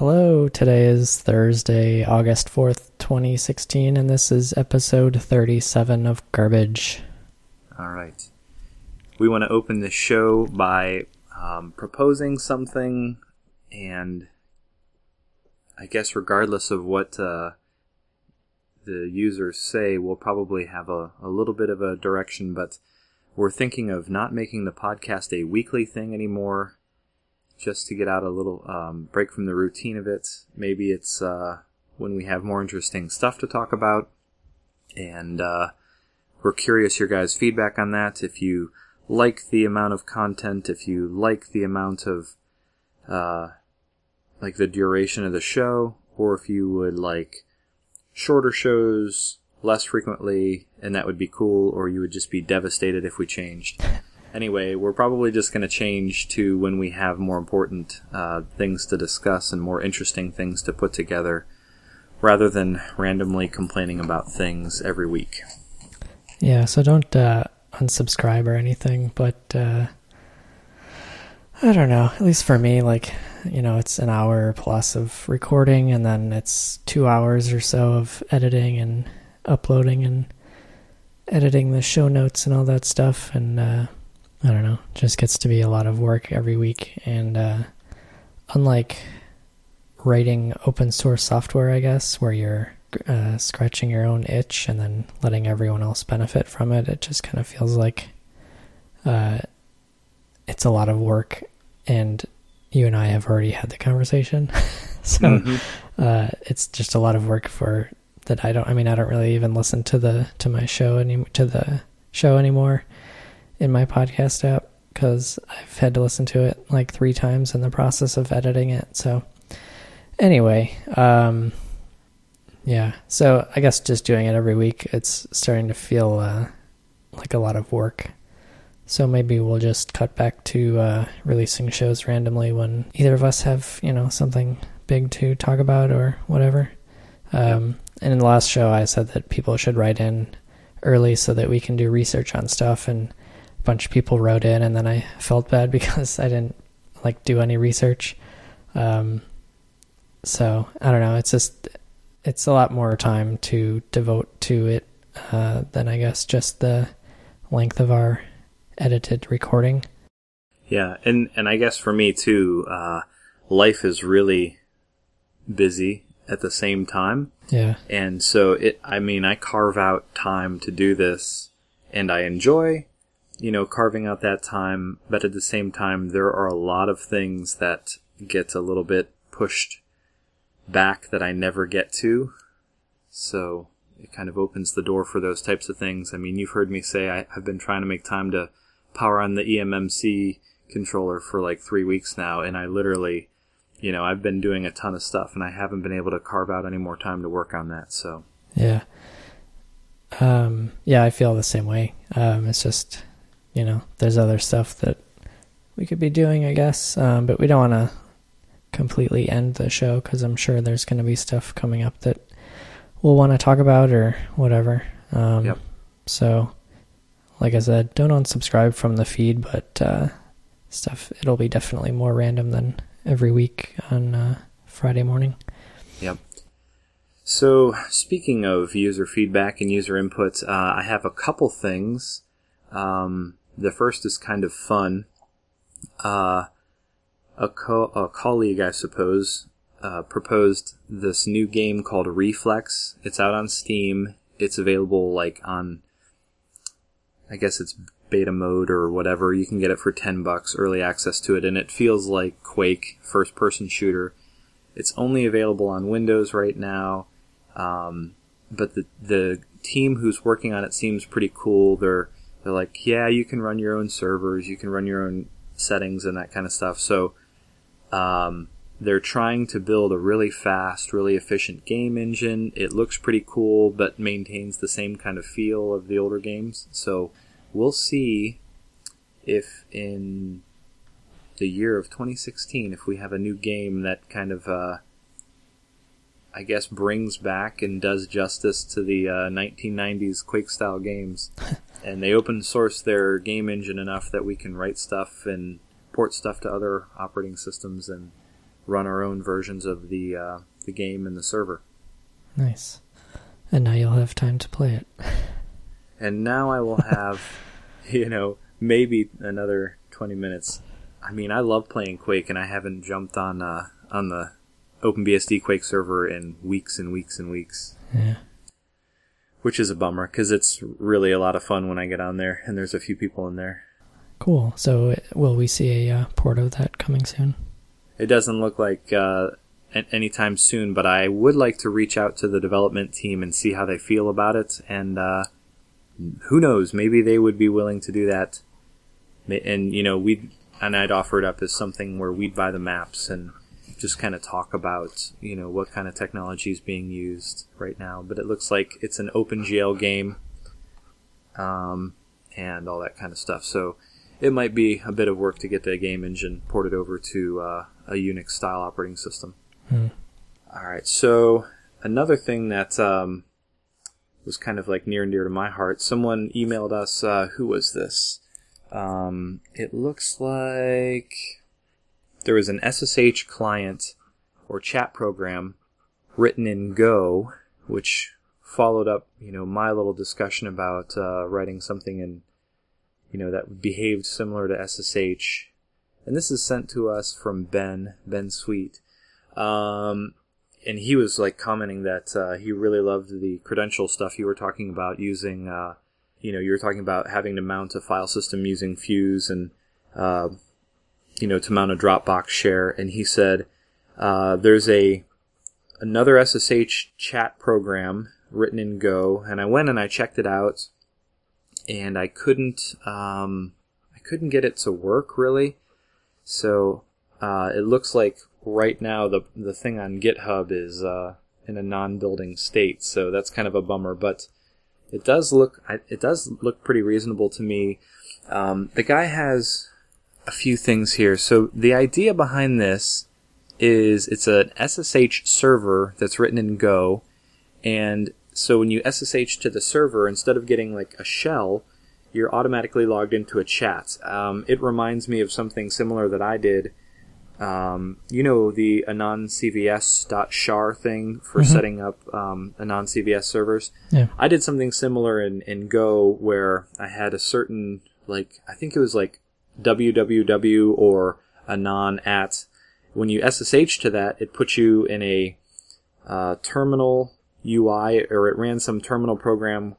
Hello, today is Thursday, August 4th, 2016, and this is episode 37 of Garbage. All right. We want to open the show by um, proposing something, and I guess, regardless of what uh, the users say, we'll probably have a, a little bit of a direction, but we're thinking of not making the podcast a weekly thing anymore just to get out a little um, break from the routine of it. Maybe it's uh, when we have more interesting stuff to talk about. And uh, we're curious your guys' feedback on that. If you like the amount of content, if you like the amount of, uh, like the duration of the show, or if you would like shorter shows less frequently, and that would be cool, or you would just be devastated if we changed. Anyway, we're probably just going to change to when we have more important uh, things to discuss and more interesting things to put together, rather than randomly complaining about things every week. Yeah, so don't uh, unsubscribe or anything, but uh, I don't know. At least for me, like, you know, it's an hour plus of recording, and then it's two hours or so of editing and uploading and editing the show notes and all that stuff, and uh, I don't know, just gets to be a lot of work every week. And uh, unlike writing open source software, I guess, where you're uh, scratching your own itch and then letting everyone else benefit from it, it just kind of feels like uh, it's a lot of work. And you and I have already had the conversation. so mm-hmm. Uh, it's just a lot of work for that I don't I mean I don't really even listen to the to my show any to the show anymore in my podcast app because I've had to listen to it like three times in the process of editing it. So, anyway, um, yeah. So I guess just doing it every week, it's starting to feel uh, like a lot of work. So maybe we'll just cut back to uh, releasing shows randomly when either of us have, you know, something big to talk about or whatever. Um. And in the last show, I said that people should write in early so that we can do research on stuff and a bunch of people wrote in, and then I felt bad because I didn't like do any research. Um, so I don't know. It's just it's a lot more time to devote to it uh, than I guess just the length of our edited recording. Yeah, and and I guess for me too, uh, life is really busy at the same time. Yeah. And so it I mean, I carve out time to do this and I enjoy you know, carving out that time, but at the same time, there are a lot of things that get a little bit pushed back that I never get to. So it kind of opens the door for those types of things. I mean, you've heard me say I, have been trying to make time to power on the eMMC controller for like three weeks now, and I literally, you know, I've been doing a ton of stuff, and I haven't been able to carve out any more time to work on that. So yeah, um, yeah, I feel the same way. Um, it's just you know, there's other stuff that we could be doing, I guess. Um, but we don't want to completely end the show because I'm sure there's going to be stuff coming up that we'll want to talk about or whatever. Um, yep. So, like I said, don't unsubscribe from the feed, but uh, stuff it'll be definitely more random than every week on uh, Friday morning. Yep. So, speaking of user feedback and user inputs, uh, I have a couple things. Um, the first is kind of fun. Uh, a, co- a colleague, I suppose, uh, proposed this new game called Reflex. It's out on Steam. It's available like on, I guess it's beta mode or whatever. You can get it for ten bucks, early access to it, and it feels like Quake, first-person shooter. It's only available on Windows right now, um, but the the team who's working on it seems pretty cool. They're they're like, yeah, you can run your own servers, you can run your own settings and that kind of stuff. So, um, they're trying to build a really fast, really efficient game engine. It looks pretty cool, but maintains the same kind of feel of the older games. So, we'll see if in the year of 2016, if we have a new game that kind of, uh, I guess, brings back and does justice to the uh, 1990s Quake style games. and they open source their game engine enough that we can write stuff and port stuff to other operating systems and run our own versions of the uh, the game and the server. Nice. And now you'll have time to play it. And now I will have, you know, maybe another 20 minutes. I mean, I love playing Quake, and I haven't jumped on uh, on the OpenBSD Quake server in weeks and weeks and weeks. Yeah. Which is a bummer because it's really a lot of fun when I get on there, and there's a few people in there. Cool. So, will we see a uh, port of that coming soon? It doesn't look like uh, anytime soon, but I would like to reach out to the development team and see how they feel about it. And uh, who knows, maybe they would be willing to do that. And you know, we and I'd offer it up as something where we'd buy the maps and just kind of talk about you know what kind of technology is being used right now. But it looks like it's an OpenGL game, um, and all that kind of stuff. So it might be a bit of work to get the game engine ported over to uh, a Unix style operating system. Hmm. All right. So another thing that um, was kind of like near and dear to my heart. Someone emailed us. Uh, who was this? Um, it looks like there was an SSH client or chat program written in Go, which followed up, you know, my little discussion about uh, writing something in, you know, that behaved similar to SSH. And this is sent to us from Ben, Ben Sweet. Um, and he was like commenting that uh, he really loved the credential stuff you were talking about using. Uh, you know, you were talking about having to mount a file system using Fuse and uh, you know to mount a Dropbox share. And he said uh, there's a another SSH chat program written in Go, and I went and I checked it out, and I couldn't um, I couldn't get it to work really. So uh, it looks like right now the the thing on GitHub is uh, in a non-building state, so that's kind of a bummer. But it does look it does look pretty reasonable to me. Um, the guy has a few things here. So the idea behind this is it's an SSH server that's written in Go, and so when you SSH to the server, instead of getting like a shell, you're automatically logged into a chat. Um, it reminds me of something similar that I did um, you know the anon cvs.shar thing for mm-hmm. setting up um, anon cvs servers yeah. i did something similar in, in go where i had a certain like i think it was like www or anon at when you ssh to that it puts you in a uh, terminal ui or it ran some terminal program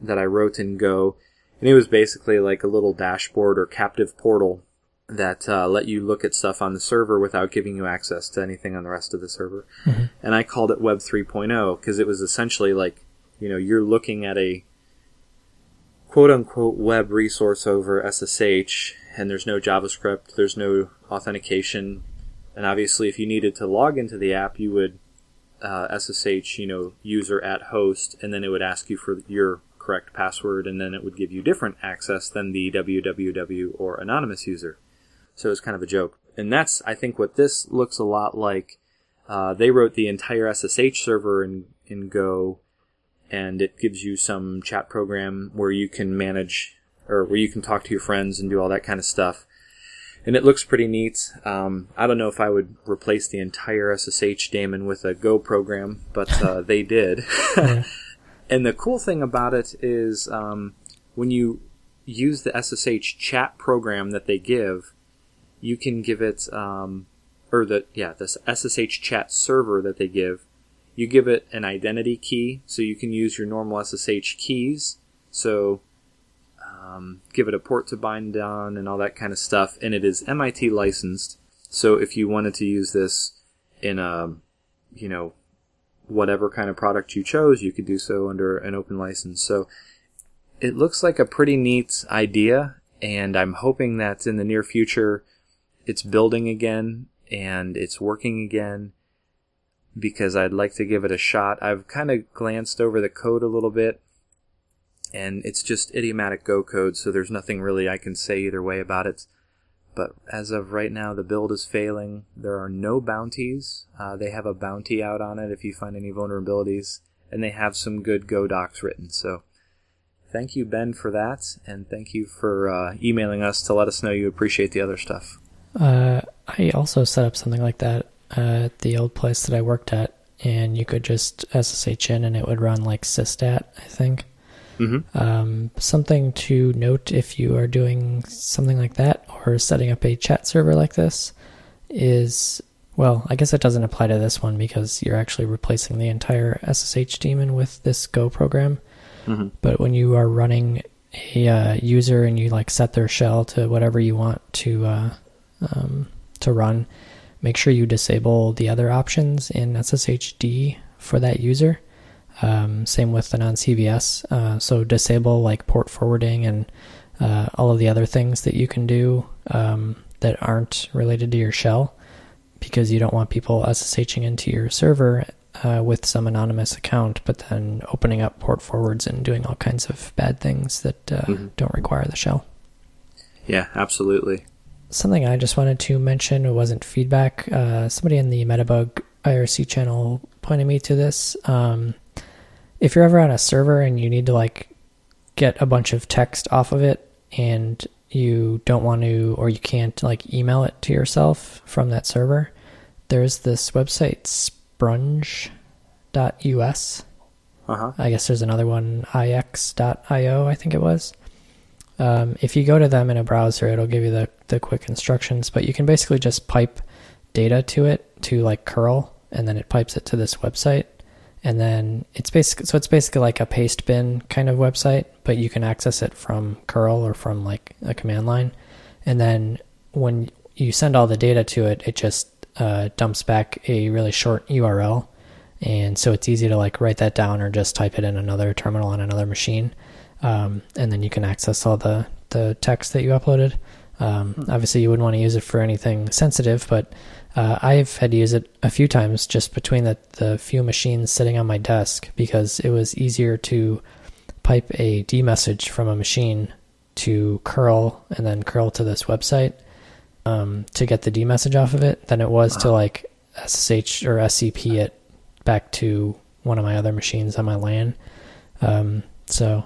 that i wrote in go and it was basically like a little dashboard or captive portal that uh, let you look at stuff on the server without giving you access to anything on the rest of the server. Mm-hmm. And I called it Web 3.0 because it was essentially like, you know, you're looking at a quote unquote web resource over SSH, and there's no JavaScript, there's no authentication. And obviously, if you needed to log into the app, you would uh, SSH, you know, user at host, and then it would ask you for your correct password, and then it would give you different access than the www or anonymous user. So it's kind of a joke. And that's, I think, what this looks a lot like. Uh, they wrote the entire SSH server in, in Go, and it gives you some chat program where you can manage, or where you can talk to your friends and do all that kind of stuff. And it looks pretty neat. Um, I don't know if I would replace the entire SSH daemon with a Go program, but uh, they did. and the cool thing about it is um, when you use the SSH chat program that they give, you can give it, um, or the yeah, this SSH chat server that they give. You give it an identity key, so you can use your normal SSH keys. So um, give it a port to bind on and all that kind of stuff. And it is MIT licensed. So if you wanted to use this in a, you know, whatever kind of product you chose, you could do so under an open license. So it looks like a pretty neat idea, and I'm hoping that in the near future it's building again and it's working again because I'd like to give it a shot. I've kind of glanced over the code a little bit and it's just idiomatic Go code, so there's nothing really I can say either way about it. But as of right now, the build is failing. There are no bounties. Uh, they have a bounty out on it if you find any vulnerabilities, and they have some good Go docs written. So thank you, Ben, for that, and thank you for uh, emailing us to let us know you appreciate the other stuff. Uh, I also set up something like that at the old place that I worked at, and you could just SSH in and it would run like systat, I think. Mm-hmm. Um, something to note if you are doing something like that or setting up a chat server like this is well, I guess it doesn't apply to this one because you're actually replacing the entire SSH daemon with this Go program. Mm-hmm. But when you are running a uh, user and you like set their shell to whatever you want to uh, um, to run, make sure you disable the other options in SSHD for that user. Um, same with the non-CVS. Uh, so disable like port forwarding and uh, all of the other things that you can do um, that aren't related to your shell, because you don't want people SSHing into your server uh, with some anonymous account, but then opening up port forwards and doing all kinds of bad things that uh, Mhm. don't require the shell. Yeah, absolutely. Something I just wanted to mention it wasn't feedback. Uh, somebody in the Metabug IRC channel pointed me to this. Um, if you're ever on a server and you need to like get a bunch of text off of it and you don't want to or you can't like email it to yourself from that server, there's this website sprunge.us. Uh huh. I guess there's another one, ix.io, I think it was. Um, if you go to them in a browser, it'll give you the, the quick instructions, but you can basically just pipe data to it to like curl, and then it pipes it to this website. And then it's basically, so it's basically like a paste bin kind of website, but you can access it from curl or from like a command line. And then when you send all the data to it, it just uh, dumps back a really short URL and so it's easy to like write that down or just type it in another terminal on another machine. Um, and then you can access all the the text that you uploaded. Um, obviously you wouldn't want to use it for anything sensitive but uh, i've had to use it a few times just between the, the few machines sitting on my desk because it was easier to pipe a dmesg from a machine to curl and then curl to this website um, to get the dmesg off of it than it was to like ssh or scp it back to one of my other machines on my LAN. Um, so,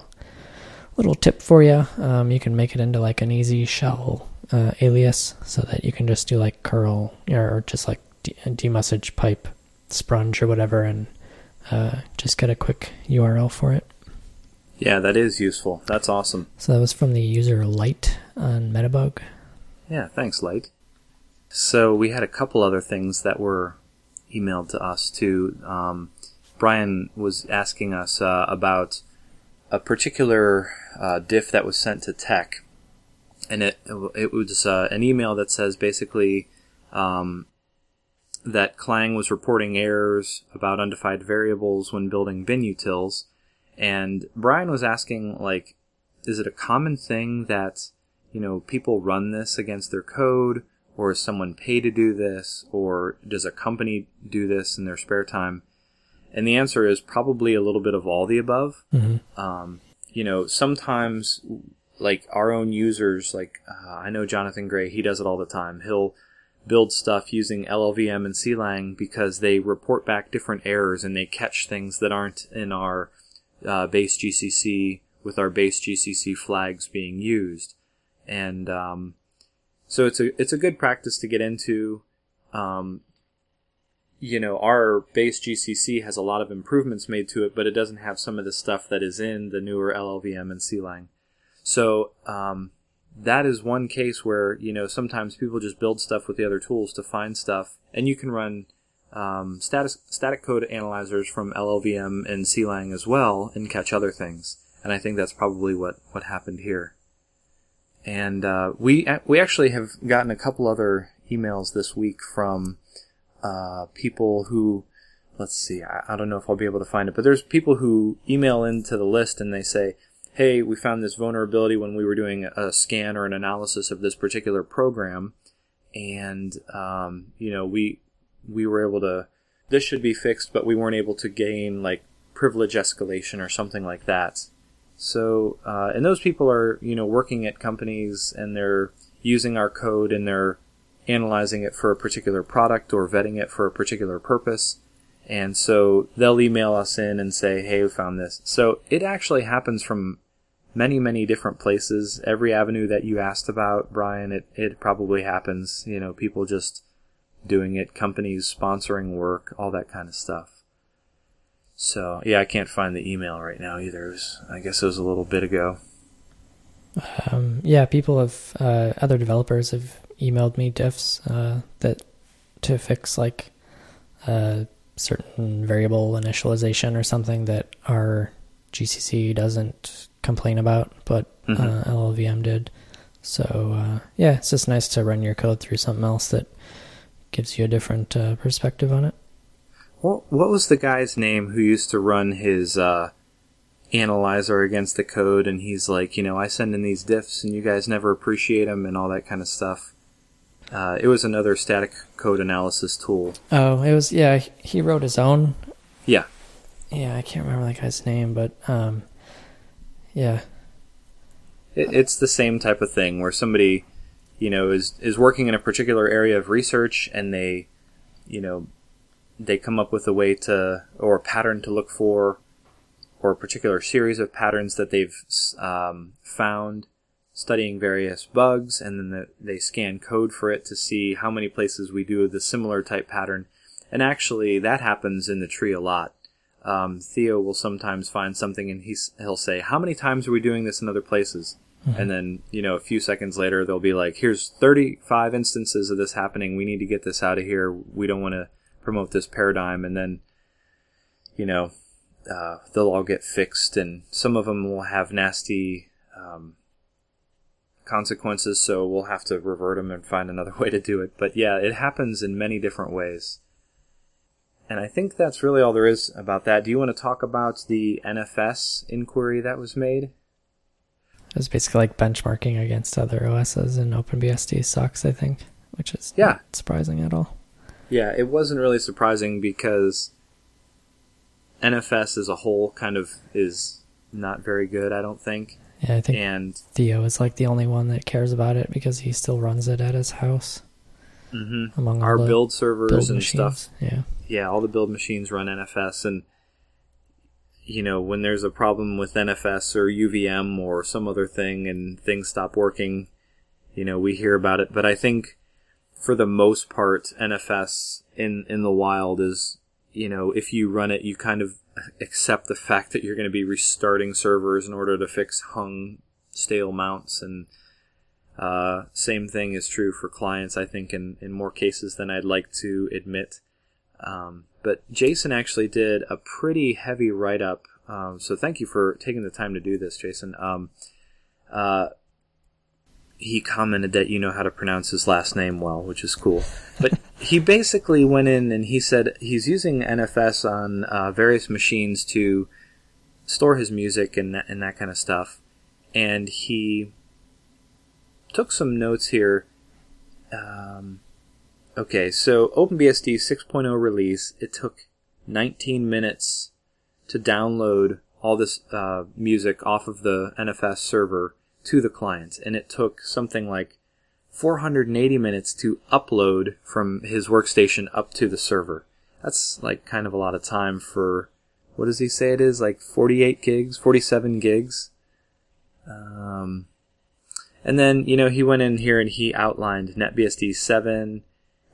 little tip for you: um, you can make it into like an easy shell uh, alias, so that you can just do like curl or just like d- dmesg pipe sprunge or whatever, and uh, just get a quick URL for it. Yeah, that is useful. That's awesome. So that was from the user Light on Metabug. Yeah, thanks, Light. So we had a couple other things that were emailed to us too. Um, Brian was asking us uh, about a particular uh, diff that was sent to tech, and it it was uh, an email that says basically um, that Clang was reporting errors about undefined variables when building binutils, and Brian was asking like, is it a common thing that you know people run this against their code? or is someone paid to do this, or does a company do this in their spare time? And the answer is probably a little bit of all the above. Mm-hmm. Um, you know, sometimes like our own users, like uh, I know Jonathan Gray, he does it all the time. He'll build stuff using LLVM and CLang because they report back different errors and they catch things that aren't in our uh, base GCC with our base GCC flags being used. And um, so it's a it's a good practice to get into. Um, you know, our base GCC has a lot of improvements made to it, but it doesn't have some of the stuff that is in the newer LLVM and CLang. So um, that is one case where you know sometimes people just build stuff with the other tools to find stuff, and you can run um, status, static code analyzers from LLVM and CLang as well and catch other things. And I think that's probably what what happened here and uh, we we actually have gotten a couple other emails this week from uh, people who let's see I, I, don't know if I'll be able to find it but there's people who email into the list and they say hey we found this vulnerability when we were doing a scan or an analysis of this particular program and um, you know we we were able to this should be fixed but we weren't able to gain like privilege escalation or something like that so, uh, and those people are, you know, working at companies and they're using our code and they're analyzing it for a particular product or vetting it for a particular purpose. And so they'll email us in and say, hey, we found this. So it actually happens from many, many different places. Every avenue that you asked about, Brian, it, it probably happens. You know, people just doing it, companies sponsoring work, all that kind of stuff. So yeah, I can't find the email right now either. Was, I guess it was a little bit ago. Um, yeah, people have uh, other developers have emailed me diffs uh, that to fix like a certain variable initialization or something that our GCC doesn't complain about, but Mhm. uh, LLVM did. So uh, yeah, it's just nice to run your code through something else that gives you a different uh, perspective on it. What what was the guy's name who used to run his uh, analyzer against the code? And he's like, you know, I send in these diffs, and you guys never appreciate them, and all that kind of stuff. Uh, it was another static code analysis tool. Oh, it was yeah. He wrote his own. Yeah. Yeah, I can't remember that guy's name, but um, yeah, It, it's the same type of thing where somebody, you know, is is working in a particular area of research, and they, you know, they come up with a way to or a pattern to look for, or a particular series of patterns that they've um, found studying various bugs, and then the, they scan code for it to see how many places we do the similar type pattern. And actually, that happens in the tree a lot. Um, Theo will sometimes find something, and he's, he'll say, "How many times are we doing this in other places?" And then, you know, a few seconds later, they'll be like, here's 35 instances of this happening. We need to get this out of here. We don't want to promote this paradigm. And then, you know, uh, they'll all get fixed. And some of them will have nasty um, consequences. So we'll have to revert them and find another way to do it. But yeah, it happens in many different ways. And I think that's really all there is about that. Do you want to talk about the NFS inquiry that was made? it was basically like benchmarking against other OSs, and OpenBSD sucks. I think, which is Yeah. not surprising at all. Yeah, it wasn't really surprising because NFS as a whole kind of is not very good, I don't think. Yeah, I think And Theo is like the only one that cares about it because he still runs it at his house mhm, among our build servers build and machines. stuff, Yeah, yeah, all the build machines run NFS. And, you know, when there's a problem with NFS or UVM or some other thing and things stop working, you know, we hear about it. But I think for the most part, NFS in, in the wild is, you know, if you run it, you kind of accept the fact that you're going to be restarting servers in order to fix hung stale mounts and uh, same thing is true for clients, I think, in, in more cases than I'd like to admit. Um, but Jason actually did a pretty heavy write up. Um, so thank you for taking the time to do this, Jason. Um, uh, he commented that you know how to pronounce his last name well, which is cool. But he basically went in and he said he's using NFS on uh, various machines to store his music and and that kind of stuff. And he took some notes here. Um, okay, so OpenBSD 6.0 release, it took 19 minutes to download all this uh, music off of the NFS server to the client, and it took something like 480 minutes to upload from his workstation up to the server. That's like kind of a lot of time for what does he say it is like 48 gigs, 47 gigs. Um, and then you know he went in here and he outlined NetBSD 7,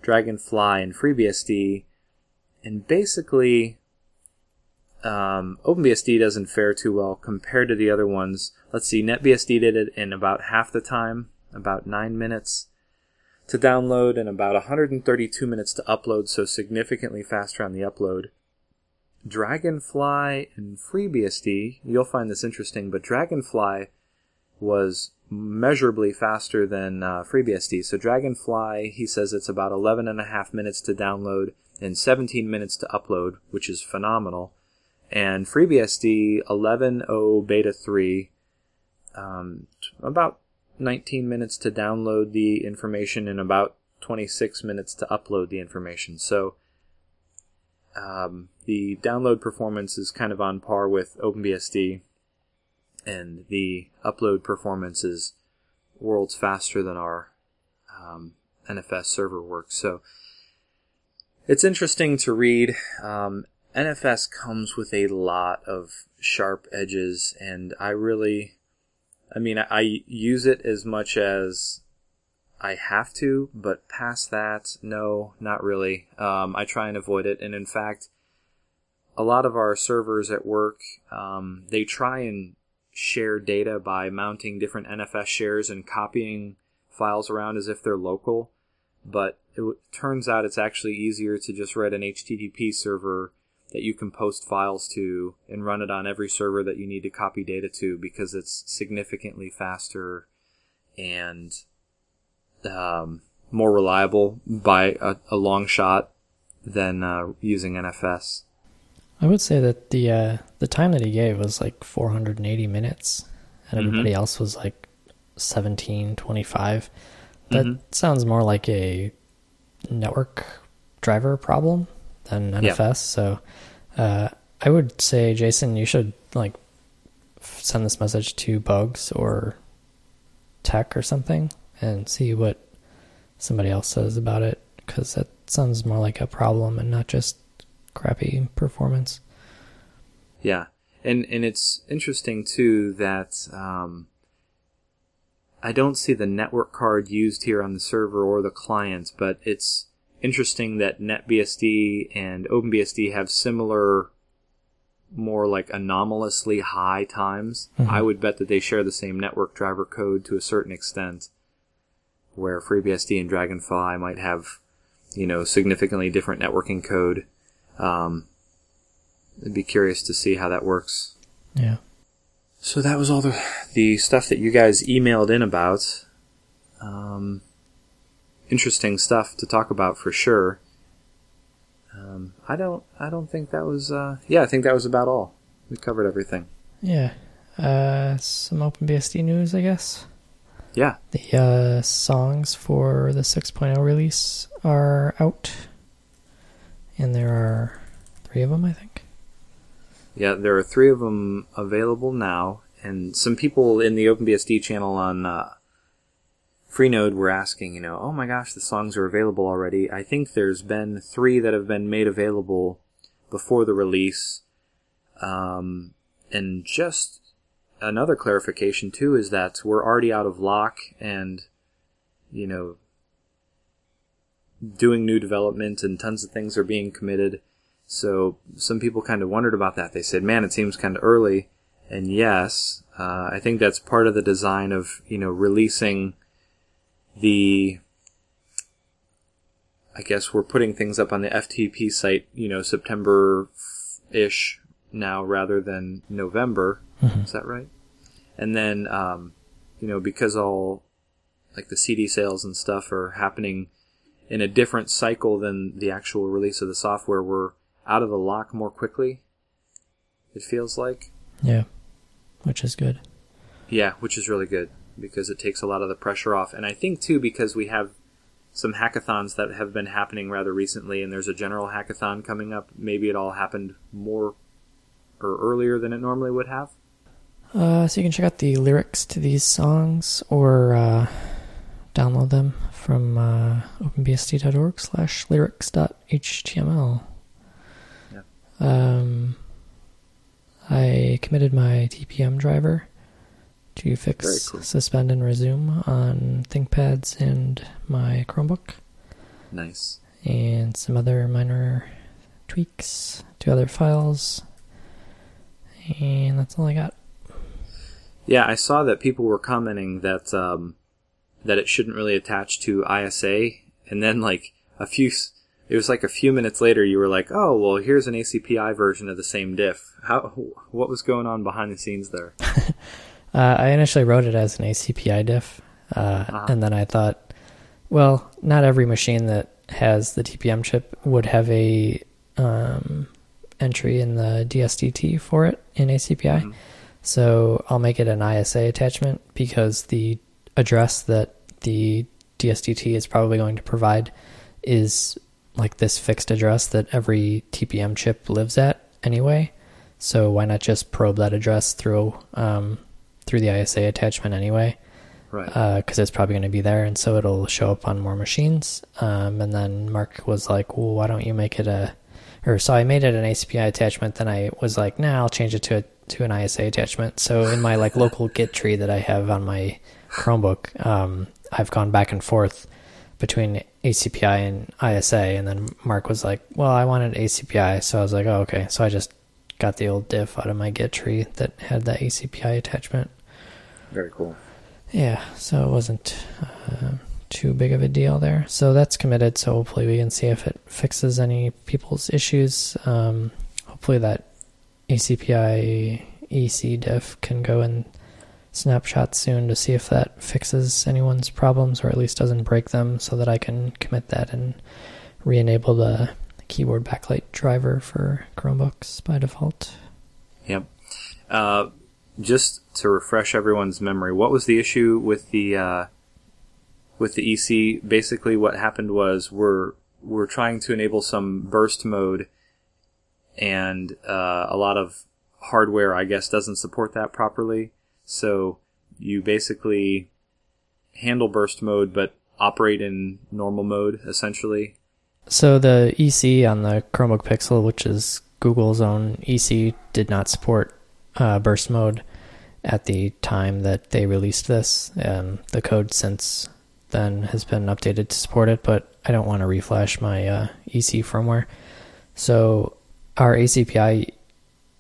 Dragonfly, and FreeBSD, and basically um, OpenBSD doesn't fare too well compared to the other ones. Let's see, NetBSD did it in about half the time, about 9 minutes to download and about 132 minutes to upload, so significantly faster on the upload. Dragonfly and FreeBSD, you'll find this interesting, but Dragonfly was measurably faster than uh, FreeBSD. So Dragonfly, he says it's about 11 and a half minutes to download and 17 minutes to upload, which is phenomenal and FreeBSD 11.0 Beta 3, um, about 19 minutes to download the information and about 26 minutes to upload the information. So um, the download performance is kind of on par with OpenBSD, and the upload performance is worlds faster than our um, NFS server works. So it's interesting to read. Um, NFS comes with a lot of sharp edges, and I really, I mean, I, I use it as much as I have to, but past that, no, not really. Um, I try and avoid it, and in fact, a lot of our servers at work, um, they try and share data by mounting different NFS shares and copying files around as if they're local. But it w- turns out it's actually easier to just write an HTTP server that you can post files to and run it on every server that you need to copy data to because it's significantly faster and um, more reliable by a, a long shot than uh, using NFS. I would say that the uh, the time that he gave was like 480 minutes, and Mhm. everybody else was like 1725. That Mhm. sounds more like a network driver problem than. NFS. So uh, I would say, Jason, you should like send this message to Bugs or Tech or something and see what somebody else says about it because that sounds more like a problem and not just crappy performance. Yeah, and and it's interesting too that um, I don't see the network card used here on the server or the client, but it's interesting that NetBSD and OpenBSD have similar, more like anomalously high times. Mhm. I would bet that they share the same network driver code to a certain extent, where FreeBSD and Dragonfly might have, you know, significantly different networking code. Um, I'd be curious to see how that works. Yeah. So that was all the the stuff that you guys emailed in about. Um, interesting stuff to talk about for sure. Um, I don't I don't think that was uh, yeah I think that was about all. We covered everything. Yeah. Uh, some OpenBSD news, I guess. Yeah. The uh, songs for the 6.0 release are out, and there are three of them, I think. Yeah, there are three of them available now, and some people in the OpenBSD channel on uh, Freenode were asking, you know, oh my gosh, the songs are available already. I think there's been three that have been made available before the release. Um, and just another clarification too is that we're already out of lock and, you know, doing new development and tons of things are being committed. So some people kind of wondered about that. They said, "Man, it seems kind of early." And yes, uh, I think that's part of the design of you know releasing the. I guess we're putting things up on the FTP site, you know, September ish now rather than November. Is that right? And then, um, you know, because all like the CD sales and stuff are happening in a different cycle than the actual release of the software, we're out of the lock more quickly. It feels like. Yeah. Which is good. Yeah, which is really good because it takes a lot of the pressure off. And I think too because we have some hackathons that have been happening rather recently and there's a general hackathon coming up, maybe it all happened more or earlier than it normally would have. Uh, so you can check out the lyrics to these songs or uh, download them from uh, openbsd.org slash lyrics.html. Yeah. Um, I committed my TPM driver to fix cool. suspend and resume on ThinkPads and my Chromebook, Nice. and some other minor tweaks to other files. And that's all I got. Yeah, I saw that people were commenting that um, that it shouldn't really attach to ISA, and then like a few, it was like a few minutes later, you were like, "Oh, well, here's an ACPI version of the same diff." How? What was going on behind the scenes there? Uh, I initially wrote it as an ACPI diff, uh, Uh-huh. and then I thought, well, not every machine that has the TPM chip would have a um, entry in the DSDT for it in ACPI. Mhm. So I'll make it an ISA attachment because the address that the DSDT is probably going to provide is like this fixed address that every TPM chip lives at anyway. So why not just probe that address through um, through the ISA attachment anyway? Right. Because it's probably going to be there, and so it'll show up on more machines. Um, and then Mark was like, "Well, why don't you make it a?" Or so I made it an ACPI attachment. Then I was like, "Nah, I'll change it to a, to an ISA attachment." So in my like local Git tree that I have on my Chromebook, um, I've gone back and forth between ACPI and ISA, and then Mark was like, "Well, I wanted ACPI," so I was like, "Oh, okay." So I just got the old diff out of my Git tree that had that ACPI attachment. Very cool. Yeah, so it wasn't uh, too big of a deal there. So that's committed. So hopefully we can see if it fixes any people's issues. Um, hopefully that ACPI EC diff can go in snapshot soon to see if that fixes anyone's problems or at least doesn't break them so that I can commit that and re-enable the keyboard backlight driver for Chromebooks by default. Yep. Uh, just to refresh everyone's memory, what was the issue with the uh, with the EC? Basically, what happened was we're we're trying to enable some burst mode, and uh, a lot of hardware, I guess, doesn't support that properly. So you basically handle burst mode, but operate in normal mode essentially. So the EC on the Chromebook Pixel, which is Google's own EC, did not support uh, burst mode at the time that they released this. Um, the code since then has been updated to support it, but I don't want to reflash my uh, EC firmware. So our ACPI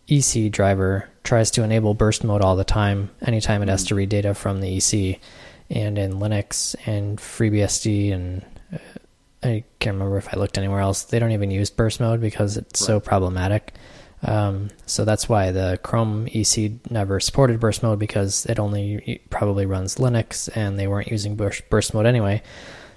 EC driver tries to enable burst mode all the time, anytime it has to read data from the EC. And in Linux and FreeBSD, and uh, I can't remember if I looked anywhere else, they don't even use burst mode because it's right. so problematic. Um, so that's why the Chrome EC never supported burst mode because it only probably runs Linux and they weren't using burst, burst mode anyway.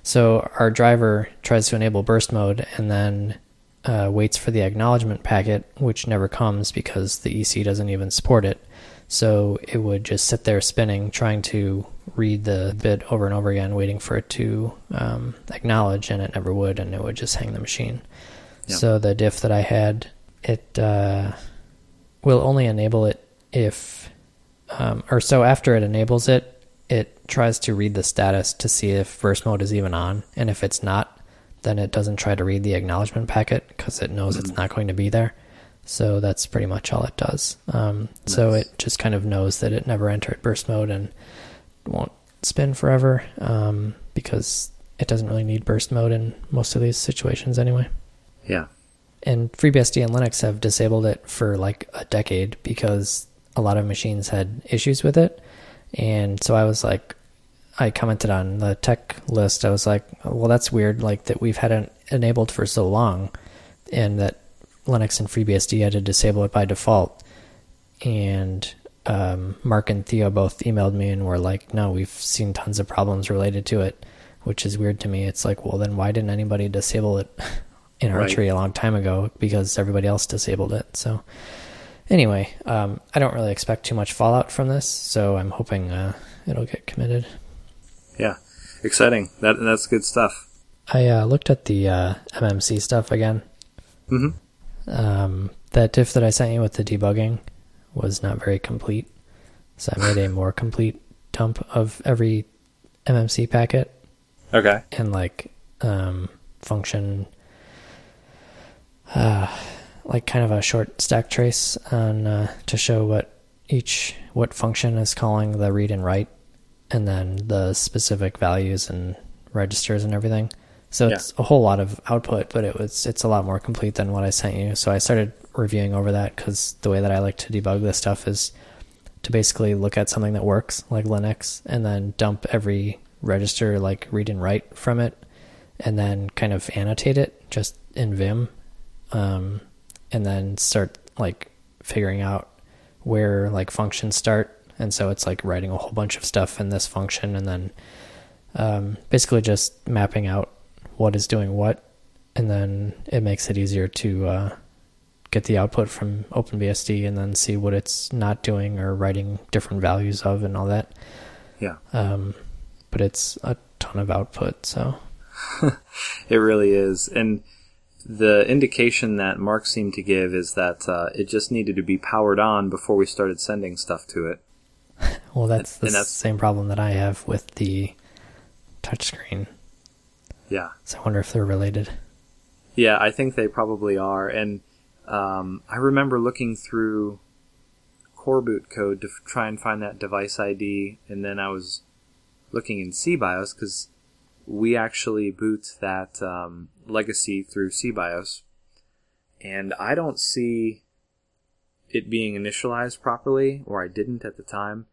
So our driver tries to enable burst mode and then uh, waits for the acknowledgement packet, which never comes because the EC doesn't even support it. So it would just sit there spinning, trying to read the bit over and over again, waiting for it to um, acknowledge, and it never would, and it would just hang the machine. Yep. So the diff that I had it uh, will only enable it if, um, or so after it enables it, it tries to read the status to see if burst mode is even on, and if it's not, then it doesn't try to read the acknowledgement packet because it knows mm-hmm. it's not going to be there. So that's pretty much all it does. Um, nice. So it just kind of knows that it never entered burst mode and won't spin forever um, because it doesn't really need burst mode in most of these situations anyway. Yeah and FreeBSD and Linux have disabled it for like a decade because a lot of machines had issues with it. And so I was like, I commented on the tech list. I was like, well, that's weird, like that we've had it enabled for so long and that Linux and FreeBSD had to disable it by default. And um, Mark and Theo both emailed me and were like, no, we've seen tons of problems related to it, which is weird to me. It's like, well, then why didn't anybody disable it in Archery right. a long time ago because everybody else disabled it. So anyway, um, I don't really expect too much fallout from this, so I'm hoping uh, it'll get committed. Yeah, exciting. That that's good stuff. I uh, looked at the uh, MMC stuff again. Mm-hmm. Um, that diff that I sent you with the debugging was not very complete, so I made a more complete dump of every MMC packet. Okay. And like um, function uh, like kind of a short stack trace on uh, to show what each what function is calling the read and write, and then the specific values and registers and everything. So it's yeah. a whole lot of output, but it was it's a lot more complete than what I sent you. So I started reviewing over that because the way that I like to debug this stuff is to basically look at something that works like Linux and then dump every register like read and write from it and then kind of annotate it just in Vim um, and then start like figuring out where like functions start. And so it's like writing a whole bunch of stuff in this function and then um, basically just mapping out what is doing what. And then it makes it easier to uh, get the output from OpenBSD and then see what it's not doing or writing different values of and all that. Yeah. Um, but it's a ton of output, so. it really is. And the indication that Mark seemed to give is that uh, it just needed to be powered on before we started sending stuff to it. well, that's the that's, same problem that I have with the touchscreen. Yeah. So I wonder if they're related. Yeah, I think they probably are. And um, I remember looking through coreboot code to f- try and find that device ID, and then I was looking in SeaBIOS because we actually boot that um, legacy through SeaBIOS, and I don't see it being initialized properly, or I didn't at the time.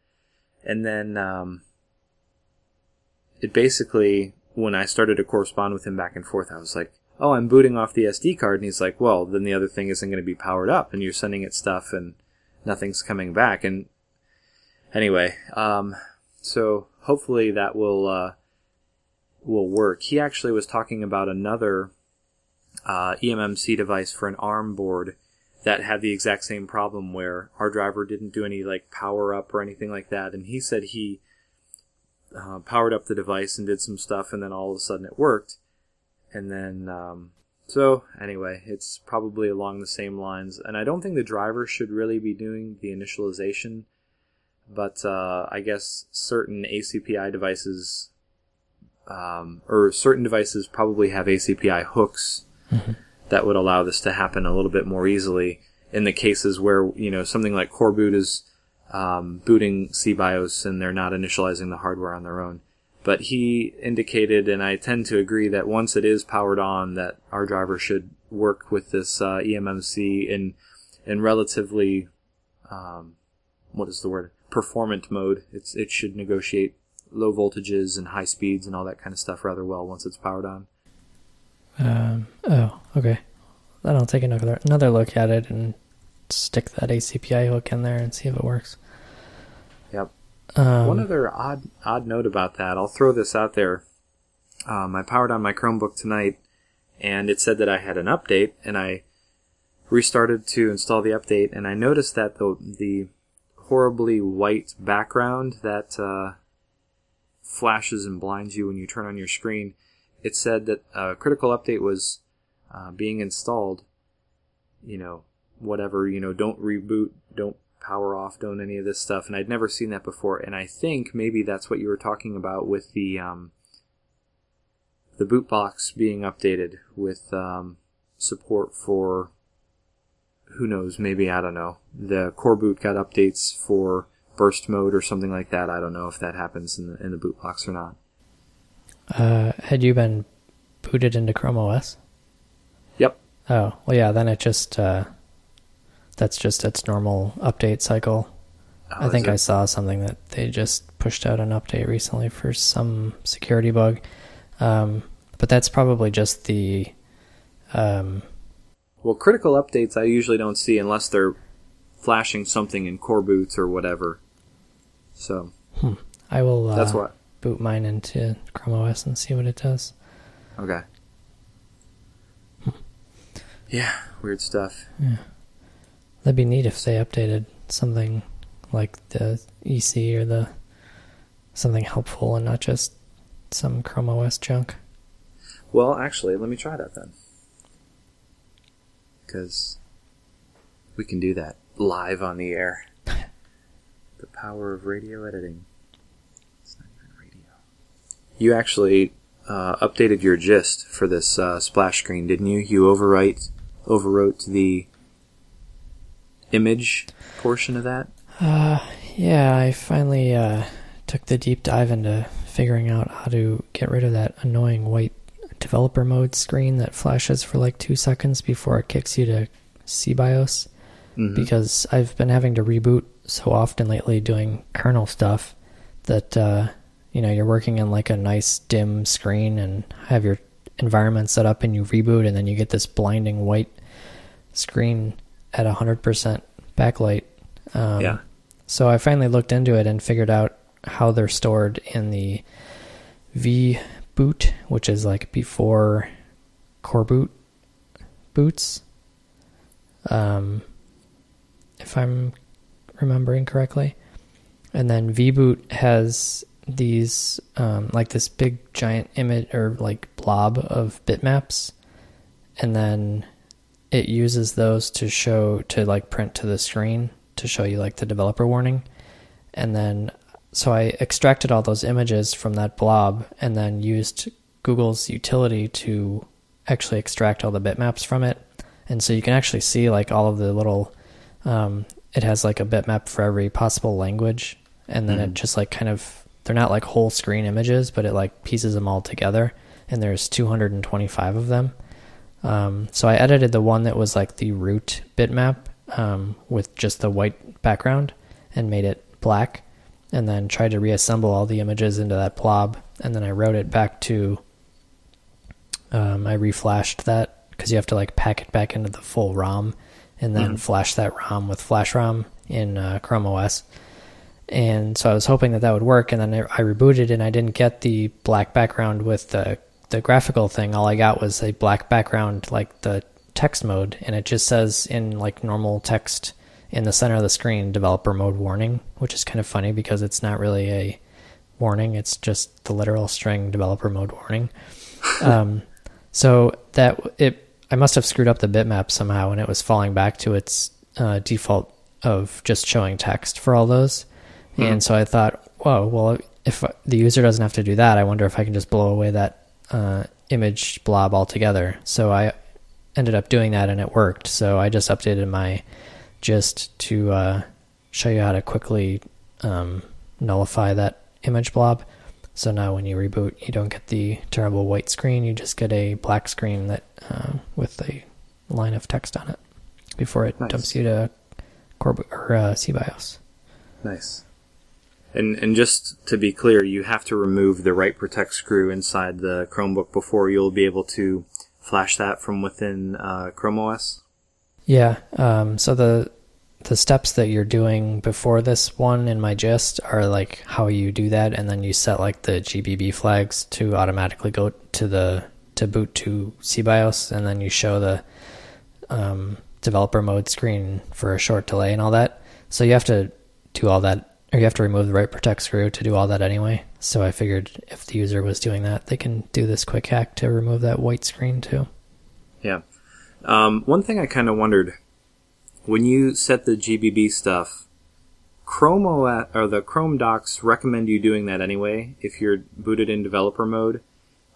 And then um, it basically, when I started to correspond with him back and forth, I was like, "Oh, I'm booting off the SD card," and he's like, "Well, then the other thing isn't going to be powered up, and you're sending it stuff, and nothing's coming back." And anyway, um, so hopefully that will uh, will work. He actually was talking about another uh, eMMC device for an ARM board that had the exact same problem where our driver didn't do any like power up or anything like that, and he said he uh, powered up the device and did some stuff, and then all of a sudden it worked, and then um, so anyway, it's probably along the same lines, and I don't think the driver should really be doing the initialization, but uh, I guess certain ACPI devices um, or certain devices probably have ACPI hooks that would allow this to happen a little bit more easily in the cases where you know something like coreboot is um, booting SeaBIOS and they're not initializing the hardware on their own. But he indicated, and I tend to agree, that once it is powered on, that our driver should work with this uh, eMMC in in relatively um, what is the word performant mode. It's it should negotiate low voltages and high speeds and all that kind of stuff rather well once it's powered on. Um, oh, okay. Then I'll take another another look at it and stick that ACPI hook in there and see if it works. Yep. Um, One other odd odd note about that, I'll throw this out there. Um, I powered on my Chromebook tonight, and it said that I had an update, and I restarted to install the update, and I noticed that the the horribly white background that uh, flashes and blinds you when you turn on your screen, it said that a critical update was uh, being installed. You know, whatever, you know, don't reboot, don't power off, don't any of this stuff. And I'd never seen that before. And I think maybe that's what you were talking about with the um, the boot box being updated with um, support for who knows, maybe I don't know. The coreboot got updates for burst mode or something like that. I don't know if that happens in the in the boot box or not. Uh, had you been booted into Chrome OS? Yep. Oh, well, yeah. Then it just uh, that's just its normal update cycle. Oh, I think? I saw something that they just pushed out an update recently for some security bug. Um, but that's probably just the. Um, Well, critical updates I usually don't see unless they're flashing something in coreboots or whatever. So I will uh, that's what. Boot mine into Chrome OS and see what it does. Okay. Yeah, weird stuff. Yeah. That'd be neat if they updated something like the EC or the something helpful and not just some Chrome OS junk. Well, actually, let me try that then. Because we can do that live on the air. the power of radio editing. It's not even radio. You actually uh, updated your gist for this uh, splash screen, didn't you? You overwrite, overwrote the image portion of that. Uh, yeah, I finally uh, took the deep dive into figuring out how to get rid of that annoying white developer mode screen that flashes for like two seconds before it kicks you to SeaBIOS. Mhm. because I've been having to reboot so often lately doing kernel stuff that uh, you know you're working in like a nice dim screen and have your environment set up and you reboot and then you get this blinding white screen at 100% backlight. Um, Yeah. So I finally looked into it and figured out how they're stored in the V boot, which is like before coreboot boots. Um, if I'm remembering correctly. And then VBoot has these, um, like this big giant image or like blob of bitmaps. And then it uses those to show, to like print to the screen to show you like the developer warning. And then, so I extracted all those images from that blob and then used Google's utility to actually extract all the bitmaps from it. And so you can actually see like all of the little um, it has like a bitmap for every possible language, and then it Mhm. just like kind of they're not like whole screen images, but it like pieces them all together. And there's 225 of them. Um, so I edited the one that was like the root bitmap um, with just the white background and made it black, and then tried to reassemble all the images into that blob. And then I wrote it back to. Um, I reflashed that because you have to like pack it back into the full ROM, and then Mhm. flash that ROM with flashrom in uh, Chrome OS. And so I was hoping that that would work, and then I I rebooted, and I didn't get the black background with the the graphical thing. All I got was a black background, like the text mode, and it just says in like normal text in the center of the screen, developer mode warning, which is kind of funny because it's not really a warning; it's just the literal string developer mode warning. um, so that it, I must have screwed up the bitmap somehow, and it was falling back to its uh, default of just showing text for all those. Mhm. And so I thought, whoa, well, if the user doesn't have to do that, I wonder if I can just blow away that uh, image blob altogether. So I ended up doing that, and it worked. So I just updated my gist to uh, show you how to quickly um, nullify that image blob. So now when you reboot, you don't get the terrible white screen. You just get a black screen that uh, with a line of text on it before it Nice. dumps you to Corb or uh, SeaBIOS. Nice. And and just to be clear, you have to remove the write protect screw inside the Chromebook before you'll be able to flash that from within uh, Chrome OS. Yeah. Um, so the the steps that you're doing before this one in my gist are like how you do that, and then you set like the GBB flags to automatically go to the to boot to SeaBIOS, and then you show the um, developer mode screen for a short delay and all that. So you have to do all that, you have to remove the write protect screw to do all that anyway. So I figured if the user was doing that, they can do this quick hack to remove that white screen too. Yeah. Um, one thing I kind of wondered when you set the GBB stuff, Chrome OS, or the Chrome docs recommend you doing that anyway if you're booted in developer mode.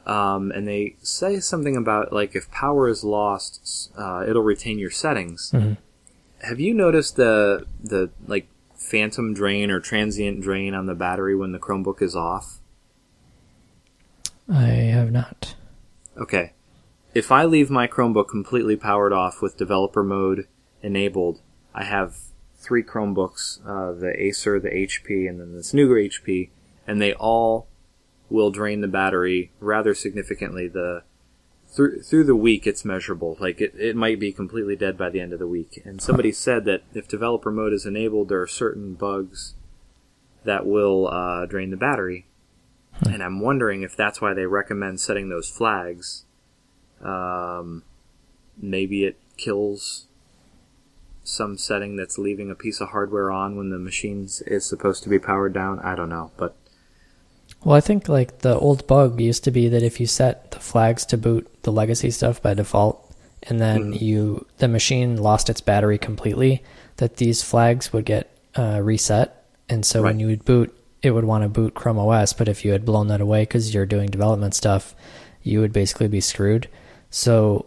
Um, and they say something about like if power is lost, uh, it'll retain your settings. Mhm. Have you noticed the the like phantom drain or transient drain on the battery when the Chromebook is off? I have not. Okay. If I leave my Chromebook completely powered off with developer mode enabled, I have three Chromebooks, uh, the Acer, the HP, and then this newer HP, and they all will drain the battery rather significantly. The through through the week, it's measurable. Like it, it might be completely dead by the end of the week. And somebody said that if developer mode is enabled, there are certain bugs that will uh, drain the battery. And I'm wondering if that's why they recommend setting those flags. Um, maybe it kills some setting that's leaving a piece of hardware on when the machine is supposed to be powered down. I don't know, but Well, I think like the old bug used to be that if you set the flags to boot the legacy stuff by default, and then Mhm. you the machine lost its battery completely, that these flags would get uh, reset, and so when you would boot, it would want to boot Chrome OS. But if you had blown that away because you're doing development stuff, you would basically be screwed. So,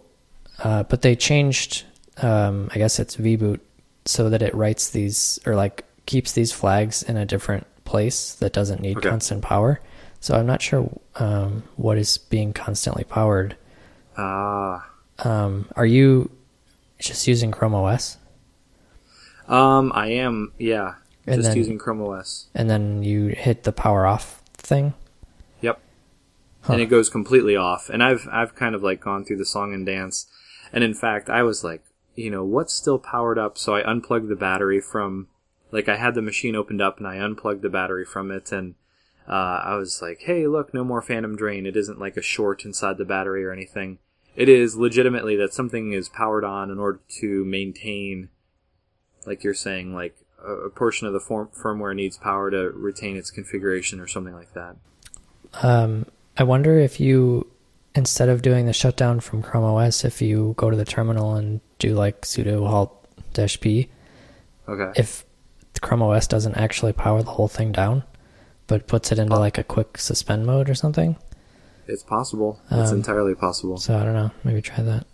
uh, but they changed. Um, I guess it's vboot so that it writes these or like keeps these flags in a different place that doesn't need Okay. constant power. So I'm not sure um, what is being constantly powered. ah, Um, are you just using Chrome OS um, I am, yeah, And just then- using Chrome OS. and then you hit the power off thing? Yep. Huh. and it goes completely off. And I've I've kind of like gone through the song and dance, and in fact, I was like, you know, what's still powered up? So I unplugged the battery from, like, I had the machine opened up and I unplugged the battery from it, and uh, I was like, hey, look, no more phantom drain. It isn't like a short inside the battery or anything. It is legitimately that something is powered on in order to maintain, like you're saying, like a, a portion of the form- firmware needs power to retain its configuration or something like that. Um, I wonder if you, instead of doing the shutdown from Chrome OS, if you go to the terminal and do like sudo halt dash p, Okay. if Chrome OS doesn't actually power the whole thing down, but puts it into like a quick suspend mode or something. It's possible. It's Um, entirely possible. So I don't know. Maybe try that.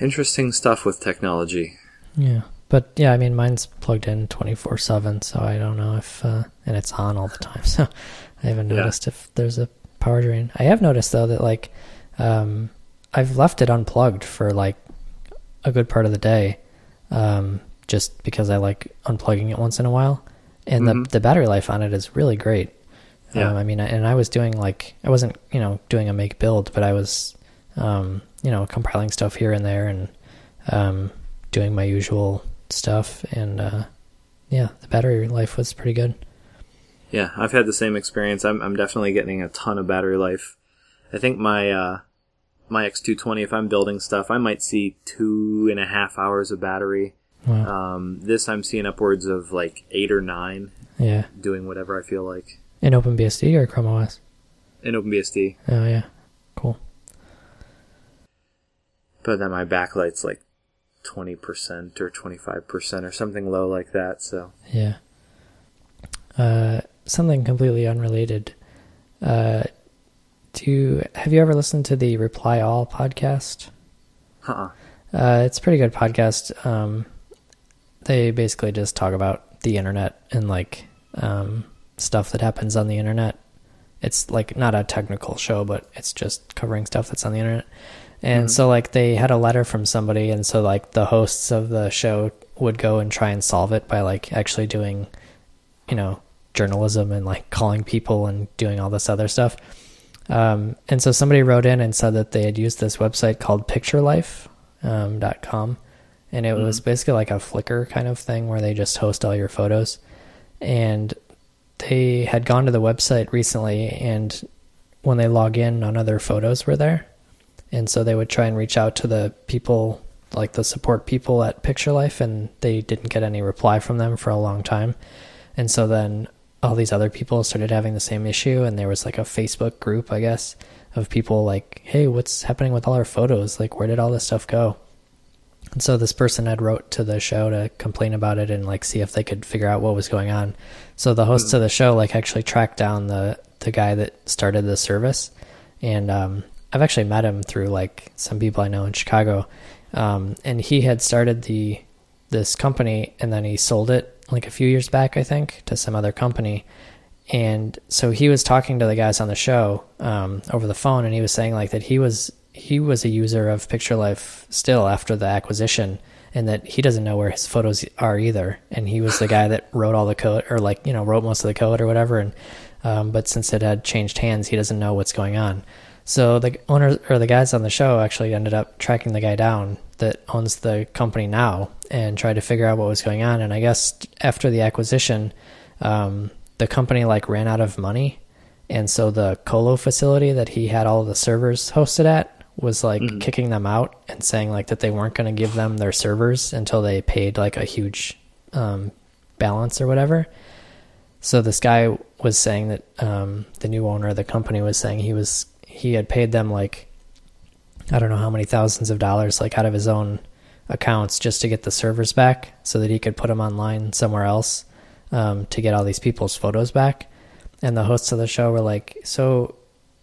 Interesting stuff with technology. Yeah, but yeah, I mean, mine's plugged in twenty four seven, so I don't know if uh, and it's on all the time. So I haven't Yeah. noticed if there's a power drain. I have noticed though that like um, I've left it unplugged for like a good part of the day, um, just because I like unplugging it once in a while, and Mhm. the the battery life on it is really great. Yeah. Um, I mean, and I was doing like I wasn't you know doing a make build, but I was um, you know compiling stuff here and there and um, doing my usual stuff, and uh, yeah, the battery life was pretty good. Yeah, I've had the same experience. I'm I'm definitely getting a ton of battery life. I think my uh, my X220, if I'm building stuff, I might see two and a half hours of battery. Wow. Um, this I'm seeing upwards of like eight or nine, yeah, doing whatever I feel like in OpenBSD or Chrome OS. in OpenBSD. Oh yeah, cool. But then my backlight's like twenty percent or twenty five percent or something low like that. So Yeah. Uh, something completely unrelated. Uh, do you, have you ever listened to the Reply All podcast? uh Uh, it's a pretty good podcast. Um, they basically just talk about the internet and like um, stuff that happens on the internet. It's like not a technical show, but it's just covering stuff that's on the internet. And Mhm. so like they had a letter from somebody, and so like the hosts of the show would go and try and solve it by like actually doing, you know, journalism and like calling people and doing all this other stuff. Um, and so somebody wrote in and said that they had used this website called PictureLife um, dot com, and it was mm-hmm. basically like a Flickr kind of thing where they just host all your photos. And they had gone to the website recently, and when they log in, none of their photos were there. And so they would try and reach out to the people, like the support people at Picture Life, and they didn't get any reply from them for a long time. And so then all these other people started having the same issue, and there was like a Facebook group, I guess, of people like, "Hey, what's happening with all our photos? Like, where did all this stuff go?" And so this person had wrote to the show to complain about it and like see if they could figure out what was going on. So the hosts of the show like actually tracked down the the guy that started the service, and um, I've actually met him through like some people I know in Chicago, um, and he had started the this company and then he sold it like a few years back, I think, to some other company. And so he was talking to the guys on the show um, over the phone, and he was saying like that he was he was a user of Picture Life still after the acquisition, and that he doesn't know where his photos are either. And he was the guy that wrote all the code, or like you know wrote most of the code or whatever. And um, but since it had changed hands, he doesn't know what's going on. So the owner or the guys on the show actually ended up tracking the guy down that owns the company now and tried to figure out what was going on. And I guess after the acquisition, um, the company like ran out of money, and so the colo facility that he had all the servers hosted at was like kicking them out and saying like that they weren't going to give them their servers until they paid like a huge um, balance or whatever. So this guy was saying that um, the new owner of the company was saying he was he had paid them like I don't know how many thousands of dollars like out of his own accounts just to get the servers back so that he could put them online somewhere else um, to get all these people's photos back. And the hosts of the show were like, "So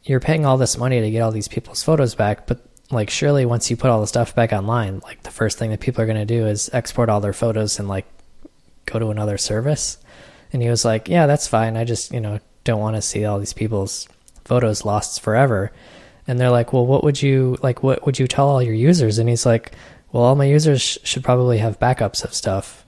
you're paying all this money to get all these people's photos back, but like surely once you put all the stuff back online, like the first thing that people are going to do is export all their photos and like go to another service." And he was like, "Yeah, that's fine. I just, you know, don't want to see all these people's photos lost forever." And they're like, "Well, what would you like what would you tell all your users?" And he's like, "Well, all my users sh- should probably have backups of stuff."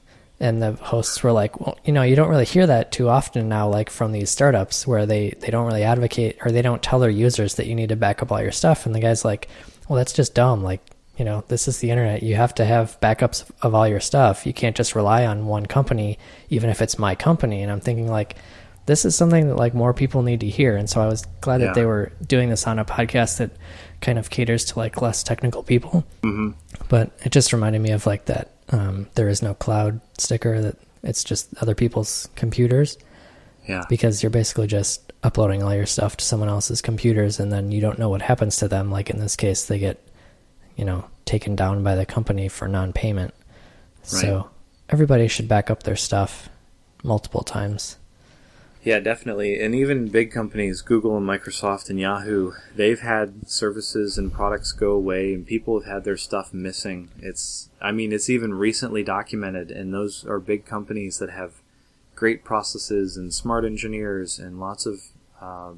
And the hosts were like, "Well, you know, you don't really hear that too often now like from these startups where they they don't really advocate or they don't tell their users that you need to back up all your stuff." And the guy's like, "Well, that's just dumb. Like, you know, this is the internet. You have to have backups of all your stuff. You can't just rely on one company even if it's my company." And I'm thinking like this is something that like more people need to hear and so i was glad Yeah. that they were doing this on a podcast that kind of caters to like less technical people hmm but it just reminded me of like that um, there is no cloud sticker that it's just other people's computers. Yeah, because you're basically just uploading all your stuff to someone else's computers and then you don't know what happens to them. Like in this case they get you know taken down by the company for non-payment. Right. so everybody should back up their stuff multiple times Yeah, definitely. And even big companies, Google and Microsoft and Yahoo, they've had services and products go away and people have had their stuff missing. It's, I mean, it's even recently documented and those are big companies that have great processes and smart engineers and lots of uh,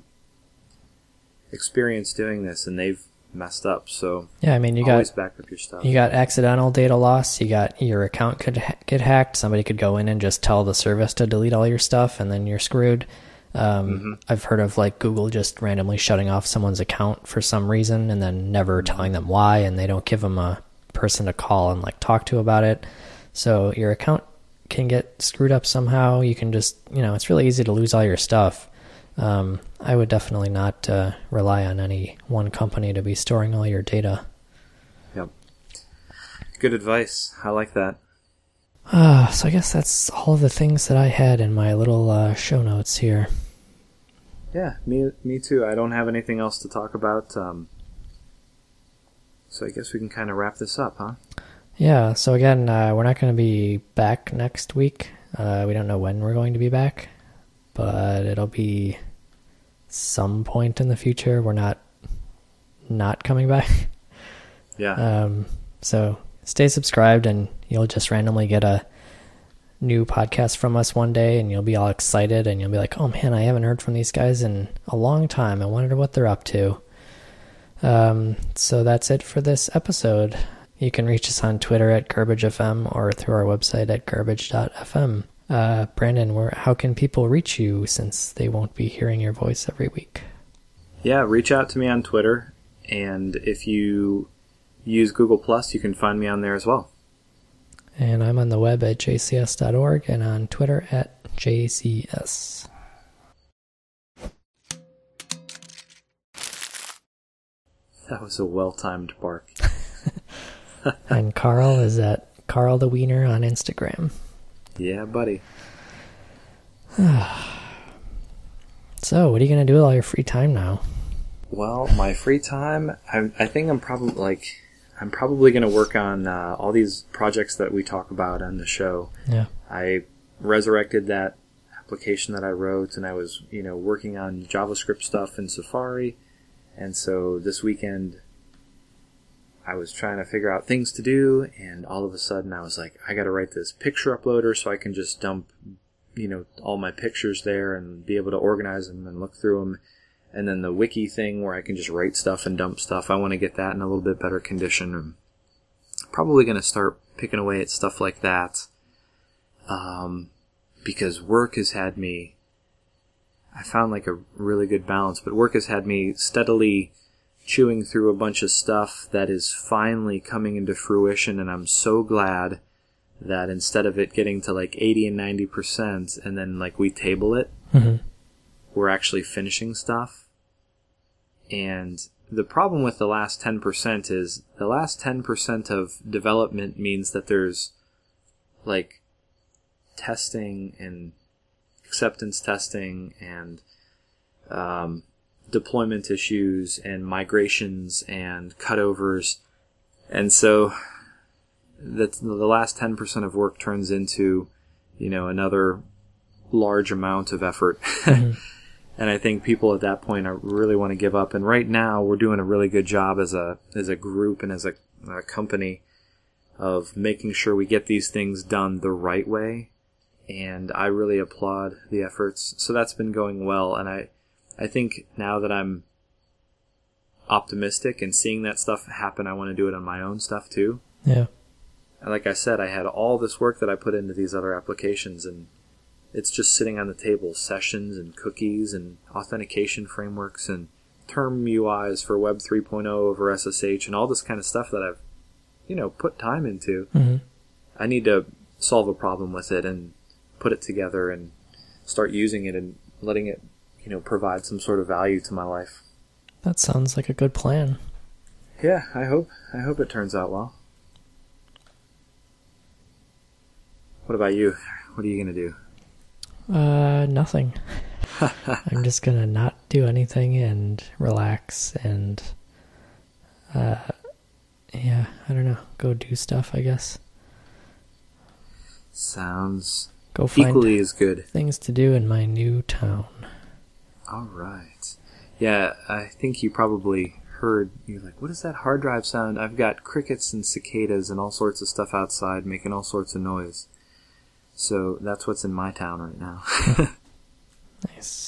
experience doing this and they've messed up. So Yeah, I mean, you always got back up your stuff. you got accidental data loss. You got your account could ha- get hacked. Somebody could go in and just tell the service to delete all your stuff, and then you're screwed. Um, I've heard of like Google just randomly shutting off someone's account for some reason, and then never telling them why, and they don't give them a person to call and like talk to about it. So your account can get screwed up somehow. You can just, you know, it's really easy to lose all your stuff. Um, I would definitely not uh, rely on any one company to be storing all your data. Yep. Good advice. I like that. Uh, so I guess that's all of the things that I had in my little uh, show notes here. Yeah, me me too. I don't have anything else to talk about. Um, so I guess we can kind of wrap this up, huh? Yeah, so again, uh, we're not going to be back next week. Uh, we don't know when we're going to be back, but it'll be some point in the future. We're not not coming back. Yeah. Um, so stay subscribed, and you'll just randomly get a new podcast from us one day, and you'll be all excited, and you'll be like, "Oh man, I haven't heard from these guys in a long time. I wonder what they're up to." Um, so that's it for this episode. You can reach us on Twitter at GarbageFM or through our website at garbage.fm. Uh, Brandon, where how can people reach you since they won't be hearing your voice every week? yeah, reach out to me on Twitter, and if you use Google Plus, you can find me on there as well. And I'm on the web at jcs.org and on Twitter at jcs. That was a well-timed bark. and Carl is at Carl the Wiener on Instagram. Yeah, buddy. So, what are you going to do with all your free time now? Well, my free time, I, I think I'm probably like, I'm probably going to work on uh, all these projects that we talk about on the show. Yeah. I resurrected that application that I wrote, and I was, you know, working on JavaScript stuff in Safari. And so this weekend, I was trying to figure out things to do, and all of a sudden, I was like, I got to write this picture uploader so I can just dump, you know, all my pictures there and be able to organize them and look through them. And then the wiki thing where I can just write stuff and dump stuff. I want to get that in a little bit better condition. I'm probably going to start picking away at stuff like that um, because work has had me. I found like a really good balance, but work has had me steadily chewing through a bunch of stuff that is finally coming into fruition, and I'm so glad that instead of it getting to like 80 and 90 percent, and then like we table it, Mhm. we're actually finishing stuff. And the problem with the last 10% is the last 10% of development means that there's like testing and acceptance testing and um, deployment issues and migrations and cutovers. And so that's the last 10% of work turns into, you know, another large amount of effort. Mm-hmm. and I think people at that point are really want to give up. And right now we're doing a really good job as a, as a group and as a, a company of making sure we get these things done the right way. And I really applaud the efforts. So that's been going well. And I, I think now that I'm optimistic and seeing that stuff happen, I want to do it on my own stuff too. Yeah. And like I said, I had all this work that I put into these other applications, and it's just sitting on the table sessions and cookies and authentication frameworks and term UIs for Web 3.0 over SSH and all this kind of stuff that I've, you know, put time into. hmm I need to solve a problem with it and put it together and start using it and letting it, you know, provide some sort of value to my life. That sounds like a good plan. Yeah, I hope I hope it turns out well. What about you? What are you gonna do? Uh, nothing. I'm just gonna not do anything and relax and, uh, yeah, I don't know, go do stuff, I guess. Sounds go find Equally as good. things to do in my new town. All right. Yeah, I think you probably heard. You're like, what is that hard drive sound? I've got crickets and cicadas and all sorts of stuff outside making all sorts of noise. So that's what's in my town right now. Nice.